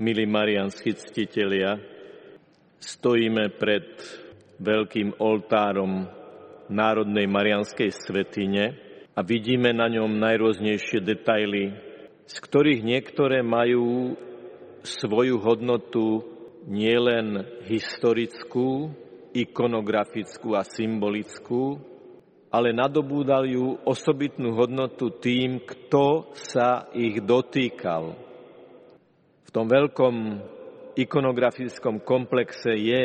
Milí marianskí ctitelia, stojíme pred veľkým oltárom Národnej marianskej svetine a vidíme na ňom najrôznejšie detaily, z ktorých niektoré majú svoju hodnotu nielen historickú, ikonografickú a symbolickú, ale nadobúdajú osobitnú hodnotu tým, kto sa ich dotýkal. V tom veľkom ikonografickom komplexe je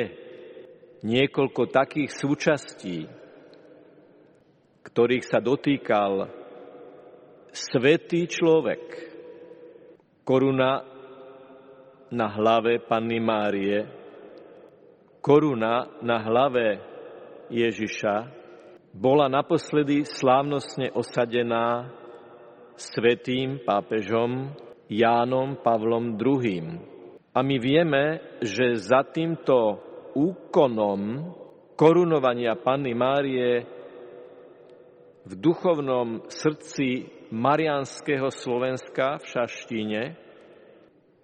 niekoľko takých súčastí, ktorých sa dotýkal svetý človek. Koruna na hlave Panny Márie, koruna na hlave Ježiša, bola naposledy slávnostne osadená svetým pápežom Jánom Pavlom II. A my vieme, že za týmto úkonom korunovania Panny Márie v duchovnom srdci Marianského Slovenska v Šaštíne,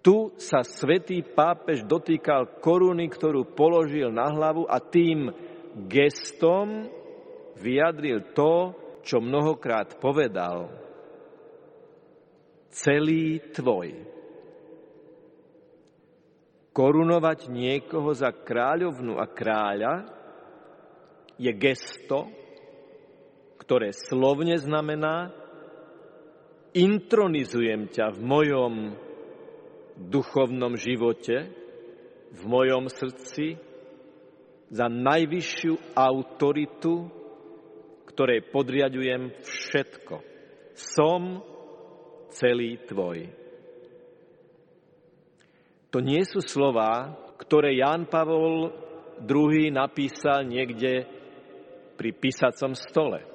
tu sa svätý pápež dotýkal koruny, ktorú položil na hlavu a tým gestom vyjadril to, čo mnohokrát povedal. Celý tvoj. Korunovať niekoho za kráľovnu a kráľa je gesto, ktoré slovne znamená intronizujem ťa v mojom duchovnom živote, v mojom srdci za najvyššiu autoritu ktorej podriadujem všetko. Som celý tvoj. To nie sú slova, ktoré Ján Pavol II napísal niekde pri písacom stole.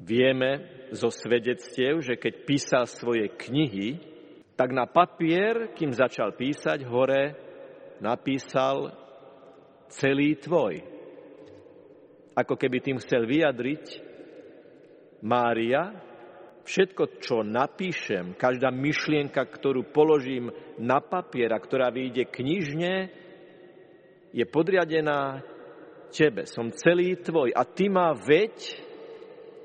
Vieme zo svedectiev, že keď písal svoje knihy, tak na papier, kým začal písať, hore napísal celý tvoj ako keby tým chcel vyjadriť, Mária, všetko, čo napíšem, každá myšlienka, ktorú položím na papier a ktorá vyjde knižne, je podriadená tebe. Som celý tvoj a ty ma veď,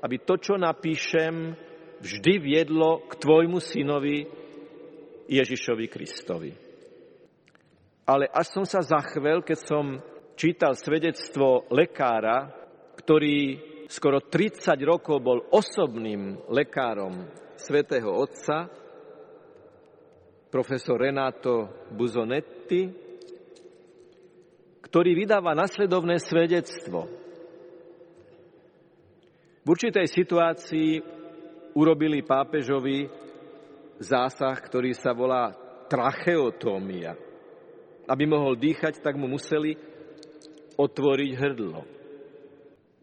aby to, čo napíšem, vždy viedlo k tvojmu synovi Ježišovi Kristovi. Ale až som sa zachvel, keď som čítal svedectvo lekára, ktorý skoro 30 rokov bol osobným lekárom svätého Otca, profesor Renato Buzonetti, ktorý vydáva nasledovné svedectvo. V určitej situácii urobili pápežovi zásah, ktorý sa volá tracheotómia. Aby mohol dýchať, tak mu museli otvoriť hrdlo.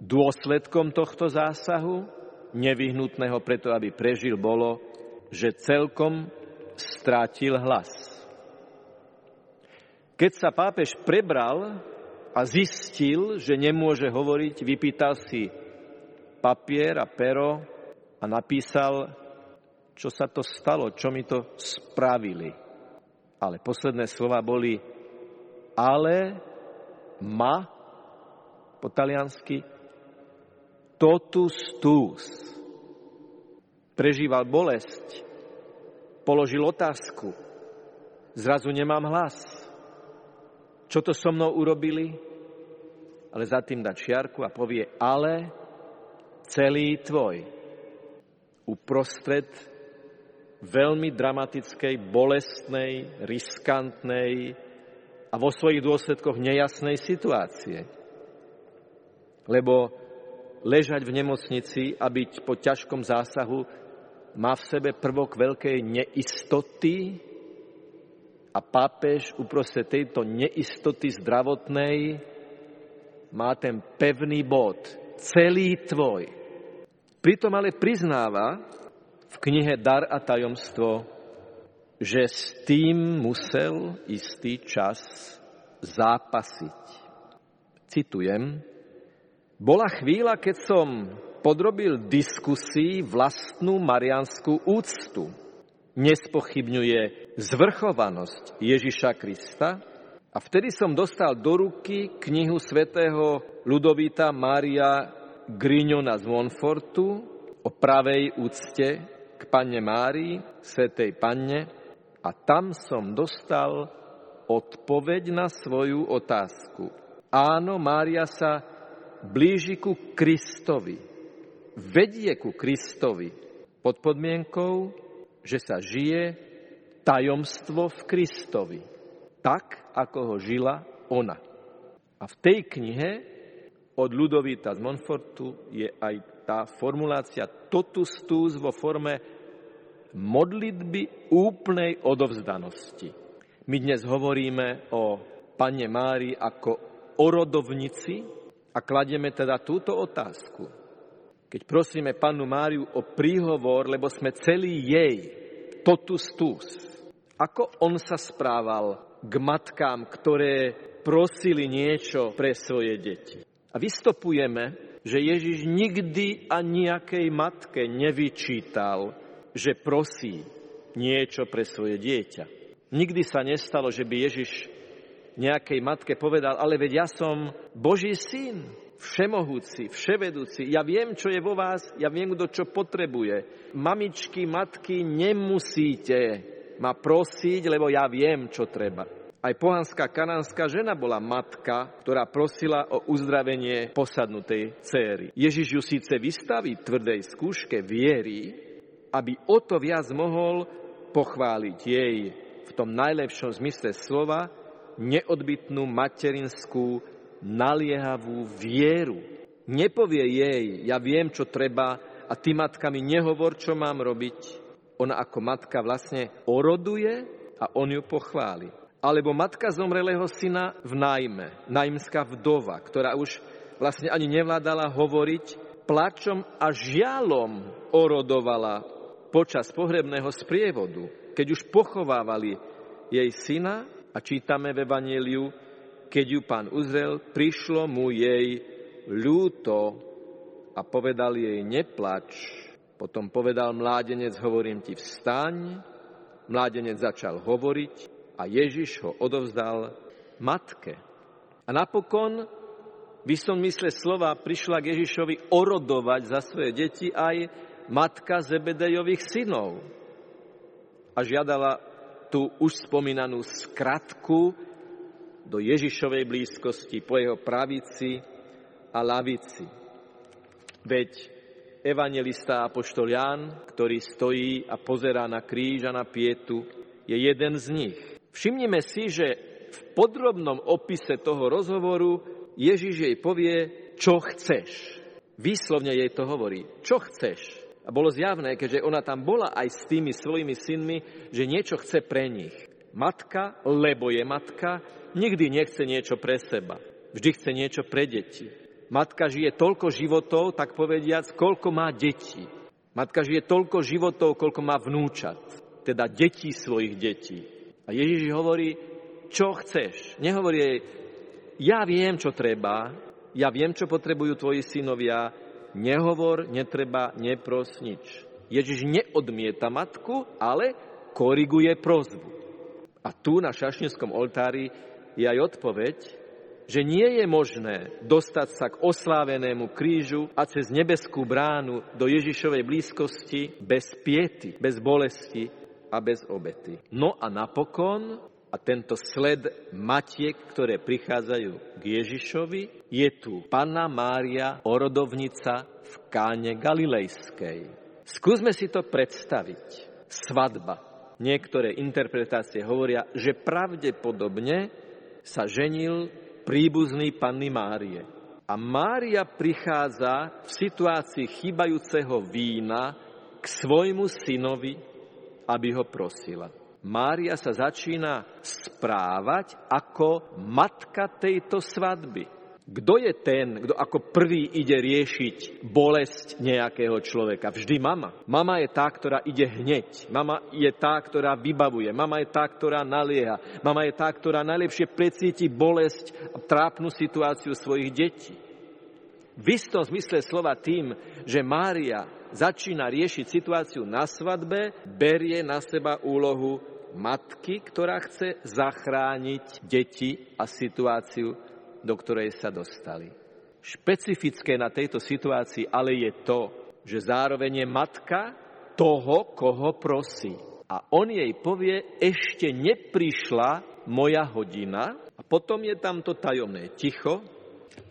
Dôsledkom tohto zásahu, nevyhnutného preto, aby prežil, bolo, že celkom strátil hlas. Keď sa pápež prebral a zistil, že nemôže hovoriť, vypýtal si papier a pero a napísal, čo sa to stalo, čo mi to spravili. Ale posledné slova boli ale ma po taliansky totus tus. Prežíval bolesť, položil otázku. Zrazu nemám hlas. Čo to so mnou urobili? Ale za tým dá čiarku a povie, ale celý tvoj. Uprostred veľmi dramatickej, bolestnej, riskantnej a vo svojich dôsledkoch nejasnej situácie. Lebo ležať v nemocnici a byť po ťažkom zásahu má v sebe prvok veľkej neistoty a pápež uprostred tejto neistoty zdravotnej má ten pevný bod, celý tvoj. Pritom ale priznáva v knihe Dar a tajomstvo, že s tým musel istý čas zápasiť. Citujem, bola chvíľa, keď som podrobil diskusii vlastnú marianskú úctu. nespochybňuje zvrchovanosť Ježiša Krista. A vtedy som dostal do ruky knihu svätého Ludovita Mária Grignona z Monfortu o pravej úcte k panne Márii, svetej panne, a tam som dostal odpoveď na svoju otázku. Áno, Mária sa blíži ku Kristovi, vedie ku Kristovi pod podmienkou, že sa žije tajomstvo v Kristovi, tak, ako ho žila ona. A v tej knihe od Ludovita z Monfortu je aj tá formulácia totus tus vo forme modlitby úplnej odovzdanosti. My dnes hovoríme o Pane Mári ako o rodovnici a kladieme teda túto otázku keď prosíme Pannu Máriu o príhovor, lebo sme celý jej, totus tus. Ako on sa správal k matkám, ktoré prosili niečo pre svoje deti. A vystopujeme, že Ježiš nikdy a nejakej matke nevyčítal, že prosí niečo pre svoje dieťa. Nikdy sa nestalo, že by Ježiš nejakej matke povedal, ale veď ja som Boží syn, všemohúci, vševedúci. Ja viem, čo je vo vás, ja viem, kto čo potrebuje. Mamičky, matky, nemusíte ma prosiť, lebo ja viem, čo treba. Aj pohanská kanánska žena bola matka, ktorá prosila o uzdravenie posadnutej céry. Ježiš ju síce vystaví tvrdej skúške viery, aby o to viac mohol pochváliť jej v tom najlepšom zmysle slova neodbitnú materinskú naliehavú vieru. Nepovie jej, ja viem, čo treba a ty matka mi nehovor, čo mám robiť. Ona ako matka vlastne oroduje a on ju pochváli. Alebo matka zomrelého syna v najme, najmská vdova, ktorá už vlastne ani nevládala hovoriť, plačom a žialom orodovala počas pohrebného sprievodu, keď už pochovávali jej syna a čítame v Evangeliu, keď ju pán uzrel, prišlo mu jej ľúto a povedal jej, neplač. Potom povedal mládenec, hovorím ti, vstaň. Mládenec začal hovoriť a Ježiš ho odovzdal matke. A napokon v istom mysle slova prišla k Ježišovi orodovať za svoje deti aj matka Zebedejových synov. A žiadala tú už spomínanú skratku, do Ježišovej blízkosti po jeho pravici a lavici. Veď evangelista Apoštol Ján, ktorý stojí a pozerá na kríž a na pietu, je jeden z nich. Všimnime si, že v podrobnom opise toho rozhovoru Ježiš jej povie, čo chceš. Výslovne jej to hovorí, čo chceš. A bolo zjavné, keďže ona tam bola aj s tými svojimi synmi, že niečo chce pre nich. Matka, lebo je matka, nikdy nechce niečo pre seba. Vždy chce niečo pre deti. Matka žije toľko životov, tak povediac, koľko má detí. Matka žije toľko životov, koľko má vnúčat, teda detí svojich detí. A Ježiš hovorí, čo chceš. Nehovorí jej, ja viem, čo treba, ja viem, čo potrebujú tvoji synovia, nehovor, netreba, nepros nič. Ježiš neodmieta matku, ale koriguje prozbu. A tu na šašninskom oltári je aj odpoveď, že nie je možné dostať sa k oslávenému krížu a cez nebeskú bránu do Ježišovej blízkosti bez piety, bez bolesti a bez obety. No a napokon, a tento sled matiek, ktoré prichádzajú k Ježišovi, je tu Panna Mária, orodovnica v káne Galilejskej. Skúsme si to predstaviť. Svadba. Niektoré interpretácie hovoria, že pravdepodobne sa ženil príbuzný Panny Márie. A Mária prichádza v situácii chýbajúceho vína k svojmu synovi, aby ho prosila. Mária sa začína správať ako matka tejto svadby. Kto je ten, kto ako prvý ide riešiť bolesť nejakého človeka? Vždy mama. Mama je tá, ktorá ide hneď. Mama je tá, ktorá vybavuje. Mama je tá, ktorá nalieha. Mama je tá, ktorá najlepšie precíti bolesť a trápnu situáciu svojich detí. V istom zmysle slova tým, že Mária začína riešiť situáciu na svadbe, berie na seba úlohu matky, ktorá chce zachrániť deti a situáciu, do ktorej sa dostali. Špecifické na tejto situácii ale je to, že zároveň je matka toho, koho prosí. A on jej povie, ešte neprišla moja hodina. A potom je tam to tajomné ticho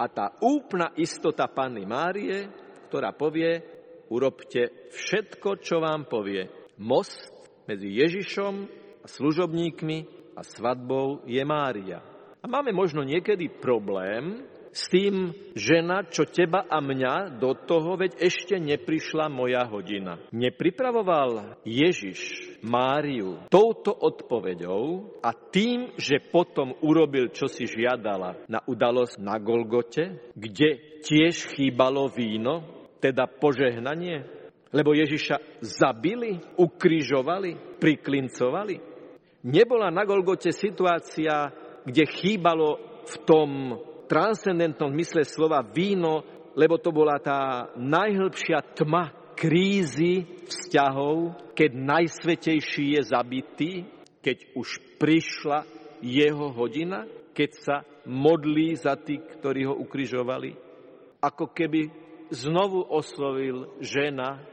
a tá úplná istota Panny Márie, ktorá povie, urobte všetko, čo vám povie. Most medzi Ježišom a služobníkmi a svadbou je Mária. A máme možno niekedy problém s tým, žena, čo teba a mňa do toho, veď ešte neprišla moja hodina. Nepripravoval Ježiš Máriu touto odpoveďou a tým, že potom urobil, čo si žiadala na udalosť na Golgote, kde tiež chýbalo víno, teda požehnanie, lebo Ježiša zabili, ukrižovali, priklincovali. Nebola na Golgote situácia, kde chýbalo v tom transcendentnom mysle slova víno, lebo to bola tá najhlbšia tma krízy vzťahov, keď najsvetejší je zabitý, keď už prišla jeho hodina, keď sa modlí za tých, ktorí ho ukrižovali. Ako keby znovu oslovil žena,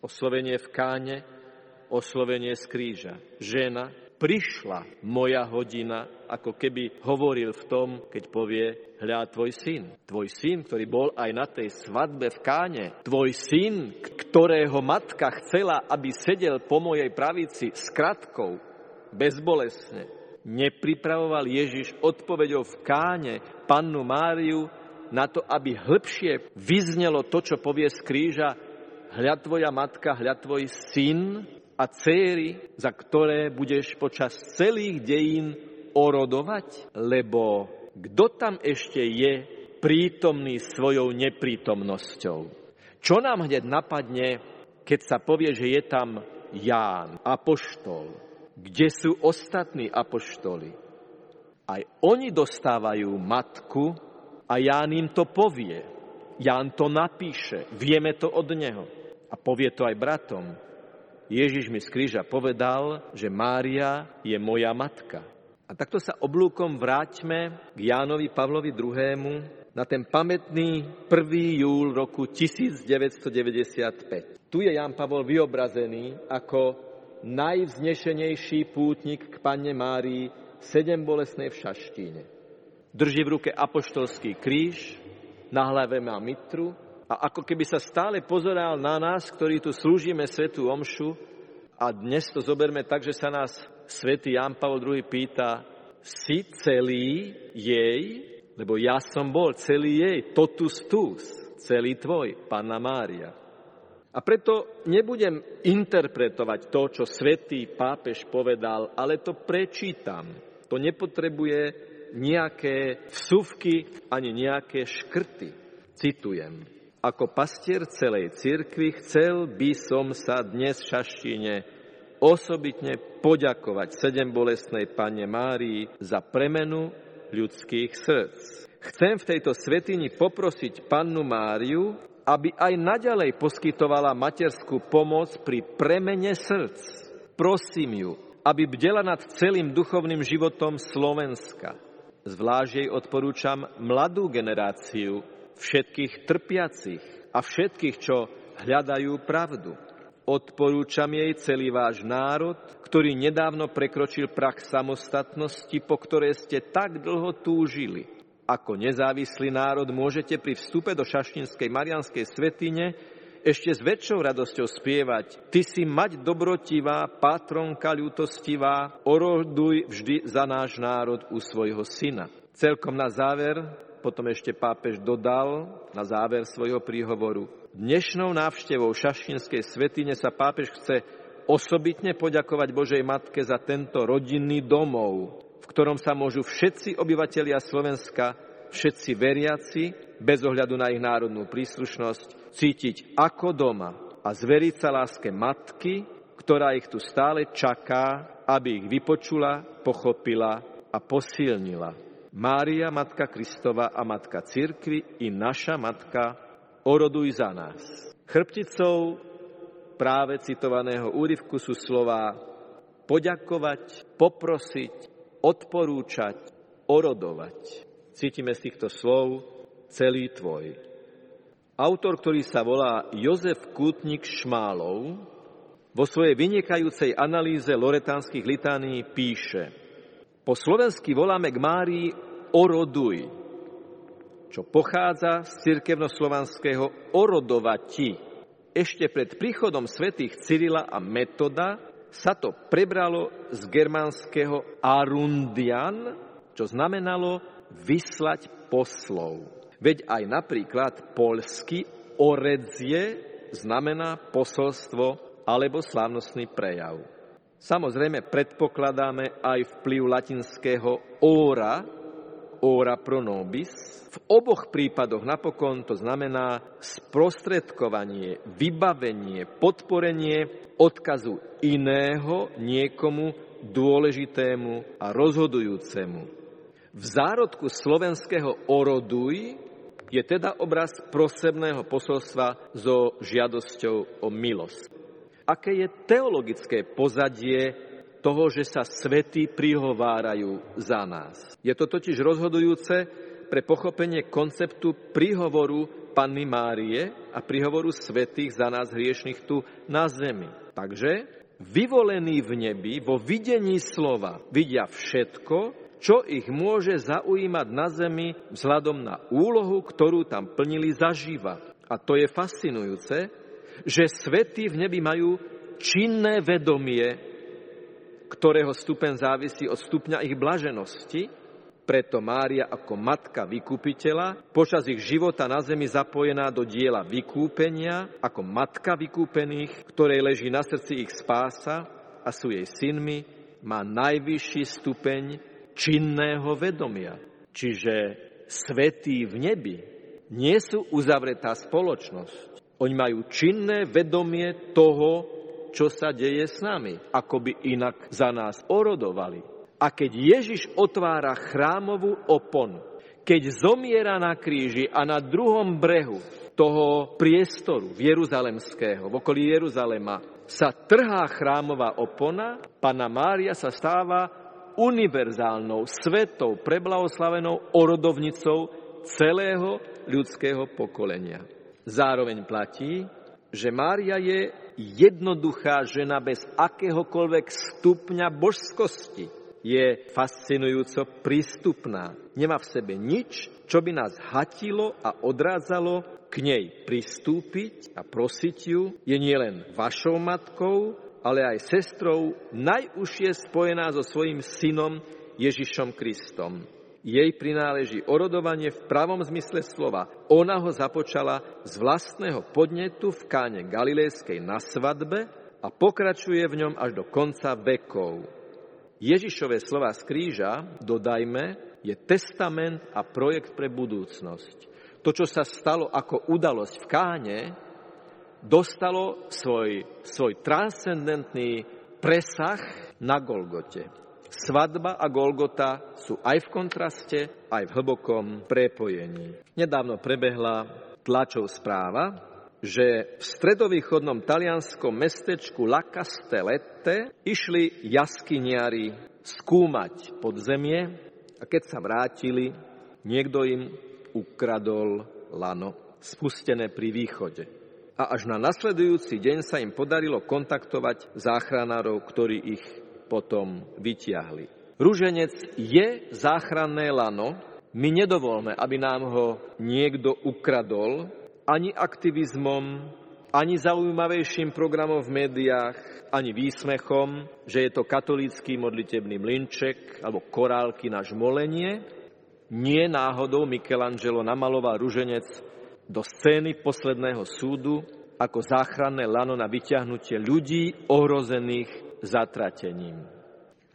oslovenie v káne, oslovenie z kríža. Žena, prišla moja hodina, ako keby hovoril v tom, keď povie, hľa tvoj syn. Tvoj syn, ktorý bol aj na tej svadbe v Káne. Tvoj syn, ktorého matka chcela, aby sedel po mojej pravici s kratkou, bezbolesne. Nepripravoval Ježiš odpovedou v Káne pannu Máriu na to, aby hĺbšie vyznelo to, čo povie z kríža, hľa tvoja matka, hľa tvoj syn, a céry, za ktoré budeš počas celých dejín orodovať? Lebo kto tam ešte je prítomný svojou neprítomnosťou? Čo nám hneď napadne, keď sa povie, že je tam Ján, apoštol? Kde sú ostatní apoštoli? Aj oni dostávajú matku a Ján im to povie. Ján to napíše, vieme to od neho. A povie to aj bratom. Ježiš mi z kríža povedal, že Mária je moja matka. A takto sa oblúkom vráťme k Jánovi Pavlovi II. na ten pamätný 1. júl roku 1995. Tu je Ján Pavol vyobrazený ako najvznešenejší pútnik k panne Márii sedem bolesnej v šaštíne. Drží v ruke apoštolský kríž, na hlave má mitru a ako keby sa stále pozeral na nás, ktorí tu slúžime Svetú Omšu a dnes to zoberme tak, že sa nás svätý Jan Pavel II pýta, si celý jej, lebo ja som bol celý jej, totus tus, celý tvoj, Panna Mária. A preto nebudem interpretovať to, čo svätý pápež povedal, ale to prečítam. To nepotrebuje nejaké vsuvky ani nejaké škrty. Citujem. Ako pastier celej cirkvi chcel by som sa dnes v Šaštine osobitne poďakovať sedem bolestnej Pane Márii za premenu ľudských srdc. Chcem v tejto svetini poprosiť Pannu Máriu, aby aj naďalej poskytovala materskú pomoc pri premene srdc. Prosím ju, aby bdela nad celým duchovným životom Slovenska. Zvlášť jej odporúčam mladú generáciu, všetkých trpiacich a všetkých, čo hľadajú pravdu. Odporúčam jej celý váš národ, ktorý nedávno prekročil prach samostatnosti, po ktoré ste tak dlho túžili. Ako nezávislý národ môžete pri vstupe do Šaštinskej Marianskej svetine ešte s väčšou radosťou spievať Ty si mať dobrotivá, patronka ľutostivá, oroduj vždy za náš národ u svojho syna. Celkom na záver potom ešte pápež dodal na záver svojho príhovoru. Dnešnou návštevou Šašinskej svetine sa pápež chce osobitne poďakovať Božej Matke za tento rodinný domov, v ktorom sa môžu všetci obyvatelia Slovenska, všetci veriaci, bez ohľadu na ich národnú príslušnosť, cítiť ako doma a zveriť sa láske Matky, ktorá ich tu stále čaká, aby ich vypočula, pochopila a posilnila. Mária, Matka Kristova a Matka Cirkvi i naša Matka, oroduj za nás. Chrbticou práve citovaného úryvku sú slova poďakovať, poprosiť, odporúčať, orodovať. Cítime z týchto slov celý tvoj. Autor, ktorý sa volá Jozef Kútnik Šmálov, vo svojej vynikajúcej analýze loretánskych litánií píše Po slovensky voláme k Márii oroduj, čo pochádza z cirkevnoslovanského orodovati. Ešte pred príchodom svätých Cyrila a Metoda sa to prebralo z germánskeho arundian, čo znamenalo vyslať poslov. Veď aj napríklad polsky oredzie znamená posolstvo alebo slávnostný prejav. Samozrejme predpokladáme aj vplyv latinského ora, ora pro nobis. V oboch prípadoch napokon to znamená sprostredkovanie, vybavenie, podporenie odkazu iného niekomu dôležitému a rozhodujúcemu. V zárodku slovenského oroduj je teda obraz prosebného posolstva so žiadosťou o milosť. Aké je teologické pozadie toho, že sa svety prihovárajú za nás. Je to totiž rozhodujúce pre pochopenie konceptu príhovoru Panny Márie a príhovoru svetých za nás hriešných tu na zemi. Takže vyvolení v nebi vo videní slova vidia všetko, čo ich môže zaujímať na zemi vzhľadom na úlohu, ktorú tam plnili zažíva. A to je fascinujúce, že svety v nebi majú činné vedomie, ktorého stupen závisí od stupňa ich blaženosti, preto Mária ako matka vykúpiteľa počas ich života na zemi zapojená do diela vykúpenia, ako matka vykúpených, ktorej leží na srdci ich spása a sú jej synmi, má najvyšší stupeň činného vedomia. Čiže svetí v nebi nie sú uzavretá spoločnosť. Oni majú činné vedomie toho, čo sa deje s nami, ako by inak za nás orodovali. A keď Ježiš otvára chrámovú oponu, keď zomiera na kríži a na druhom brehu toho priestoru Jeruzalemského, v okolí Jeruzalema, sa trhá chrámová opona, Pana Mária sa stáva univerzálnou, svetou, preblahoslavenou orodovnicou celého ľudského pokolenia. Zároveň platí, že Mária je jednoduchá žena bez akéhokoľvek stupňa božskosti. Je fascinujúco prístupná. Nemá v sebe nič, čo by nás hatilo a odrádzalo k nej pristúpiť a prosiť ju. Je nielen vašou matkou, ale aj sestrou najúžšie spojená so svojím synom Ježišom Kristom. Jej prináleží orodovanie v pravom zmysle slova. Ona ho započala z vlastného podnetu v káne Galilejskej na svadbe a pokračuje v ňom až do konca vekov. Ježišové slova z kríža, dodajme, je testament a projekt pre budúcnosť. To, čo sa stalo ako udalosť v káne, dostalo svoj, svoj transcendentný presah na Golgote. Svadba a Golgota sú aj v kontraste, aj v hlbokom prepojení. Nedávno prebehla tlačov správa, že v stredovýchodnom talianskom mestečku La Castellette išli jaskyniari skúmať podzemie a keď sa vrátili, niekto im ukradol lano, spustené pri východe. A až na nasledujúci deň sa im podarilo kontaktovať záchranárov, ktorí ich potom vytiahli. Rúženec je záchranné lano, my nedovolme, aby nám ho niekto ukradol, ani aktivizmom, ani zaujímavejším programom v médiách, ani výsmechom, že je to katolícky modlitebný mlinček alebo korálky na žmolenie. Nie náhodou Michelangelo namaloval ruženec do scény posledného súdu ako záchranné lano na vyťahnutie ľudí ohrozených zatratením.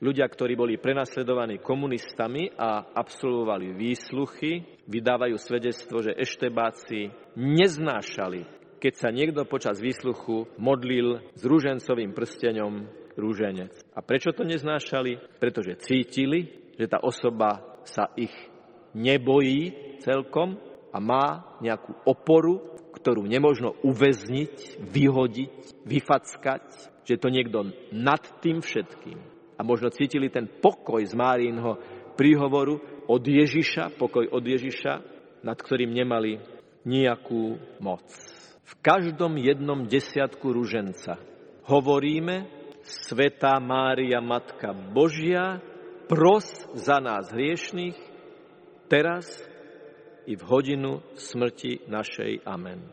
Ľudia, ktorí boli prenasledovaní komunistami a absolvovali výsluchy, vydávajú svedectvo, že eštebáci neznášali, keď sa niekto počas výsluchu modlil s rúžencovým prstenom rúženec. A prečo to neznášali? Pretože cítili, že tá osoba sa ich nebojí celkom a má nejakú oporu, ktorú nemožno uväzniť, vyhodiť, vyfackať, že to niekto nad tým všetkým. A možno cítili ten pokoj z Márínho príhovoru od Ježiša, pokoj od Ježiša, nad ktorým nemali nejakú moc. V každom jednom desiatku ruženca hovoríme Svetá Mária Matka Božia, pros za nás hriešných, teraz i v hodinu smrti našej. Amen.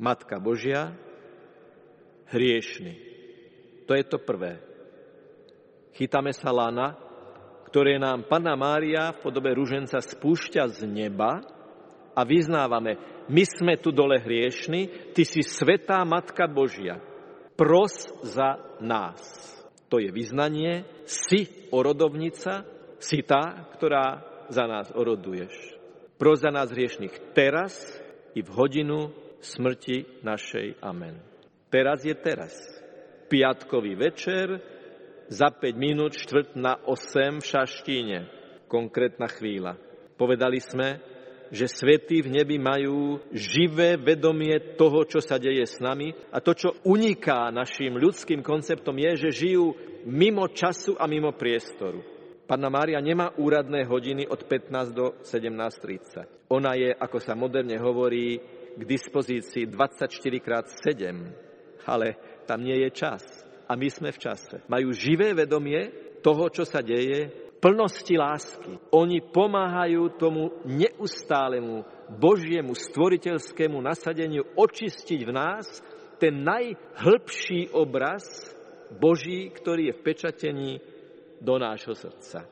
Matka Božia, hriešný. To je to prvé. Chytame sa lana, ktoré nám Pana Mária v podobe ruženca spúšťa z neba a vyznávame, my sme tu dole hriešni, ty si svetá Matka Božia. Pros za nás. To je vyznanie, si orodovnica, si tá, ktorá za nás oroduješ. Pros za nás hriešných teraz i v hodinu smrti našej. Amen. Teraz je teraz. Piatkový večer, za 5 minút, čtvrt na 8 v Šaštíne. Konkrétna chvíľa. Povedali sme, že svety v nebi majú živé vedomie toho, čo sa deje s nami a to, čo uniká našim ľudským konceptom, je, že žijú mimo času a mimo priestoru. Panna Mária nemá úradné hodiny od 15 do 17.30. Ona je, ako sa moderne hovorí, k dispozícii 24x7, ale tam nie je čas. A my sme v čase. Majú živé vedomie toho, čo sa deje, plnosti lásky. Oni pomáhajú tomu neustálemu Božiemu stvoriteľskému nasadeniu očistiť v nás ten najhlbší obraz Boží, ktorý je v pečatení do nášho srdca.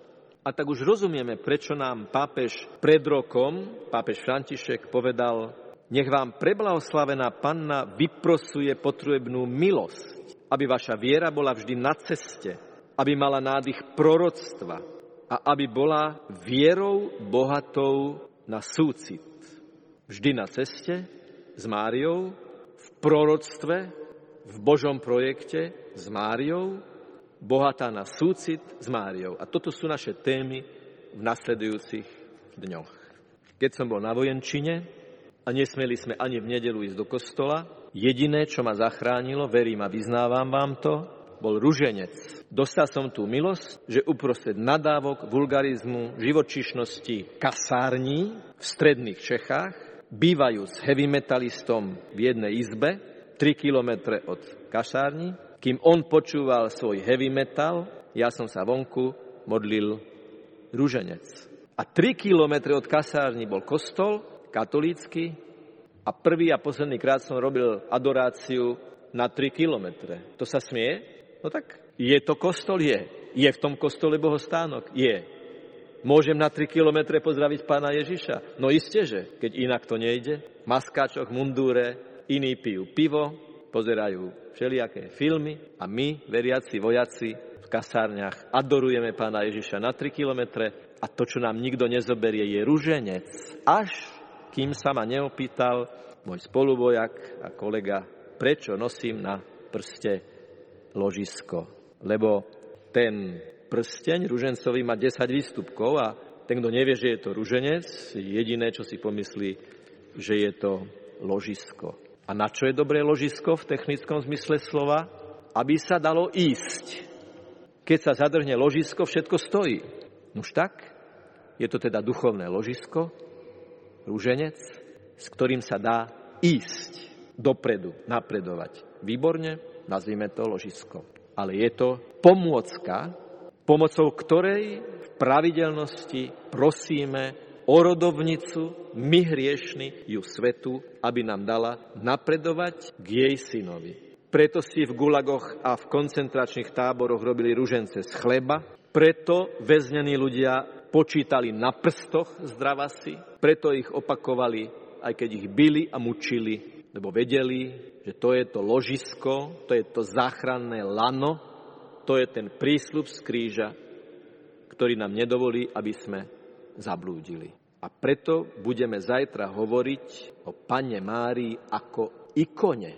A tak už rozumieme, prečo nám pápež pred rokom, pápež František povedal, nech vám preblahoslavená panna vyprosuje potrebnú milosť, aby vaša viera bola vždy na ceste, aby mala nádych proroctva a aby bola vierou bohatou na súcit. Vždy na ceste s Máriou, v proroctve, v Božom projekte s Máriou bohatá na súcit s Máriou. A toto sú naše témy v nasledujúcich dňoch. Keď som bol na vojenčine a nesmeli sme ani v nedelu ísť do kostola, jediné, čo ma zachránilo, verím a vyznávam vám to, bol ruženec. Dostal som tú milosť, že uprostred nadávok, vulgarizmu, živočišnosti, kasární v stredných Čechách, bývajúc heavy metalistom v jednej izbe, 3 kilometre od kasární, kým on počúval svoj heavy metal, ja som sa vonku modlil rúženec. A 3 kilometre od kasárny bol kostol, katolícky, a prvý a posledný krát som robil adoráciu na 3 kilometre. To sa smie? No tak je to kostol? Je. Je v tom kostole bohostánok? Je. Môžem na 3 kilometre pozdraviť pána Ježiša? No isté, že, keď inak to nejde. Maskáčok, mundúre, iní pijú pivo, pozerajú všelijaké filmy a my, veriaci vojaci v kasárniach, adorujeme pána Ježiša na 3 kilometre a to, čo nám nikto nezoberie, je ruženec. Až kým sa ma neopýtal môj spolubojak a kolega, prečo nosím na prste ložisko. Lebo ten prsteň ružencový má 10 výstupkov a ten, kto nevie, že je to ruženec, jediné, čo si pomyslí, že je to ložisko. A na čo je dobré ložisko v technickom zmysle slova? Aby sa dalo ísť. Keď sa zadrhne ložisko, všetko stojí. Nuž tak, je to teda duchovné ložisko, rúženec, s ktorým sa dá ísť dopredu, napredovať. Výborne, nazvime to ložisko. Ale je to pomôcka, pomocou ktorej v pravidelnosti prosíme o rodovnicu, my hriešni, ju svetu, aby nám dala napredovať k jej synovi. Preto si v gulagoch a v koncentračných táboroch robili ružence z chleba, preto väznení ľudia počítali na prstoch zdravasy, preto ich opakovali, aj keď ich byli a mučili, lebo vedeli, že to je to ložisko, to je to záchranné lano, to je ten prísľub z kríža, ktorý nám nedovolí, aby sme zablúdili. A preto budeme zajtra hovoriť o Pane Márii ako ikone.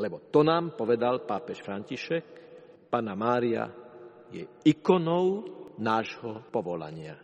Lebo to nám povedal pápež František, Pana Mária je ikonou nášho povolania.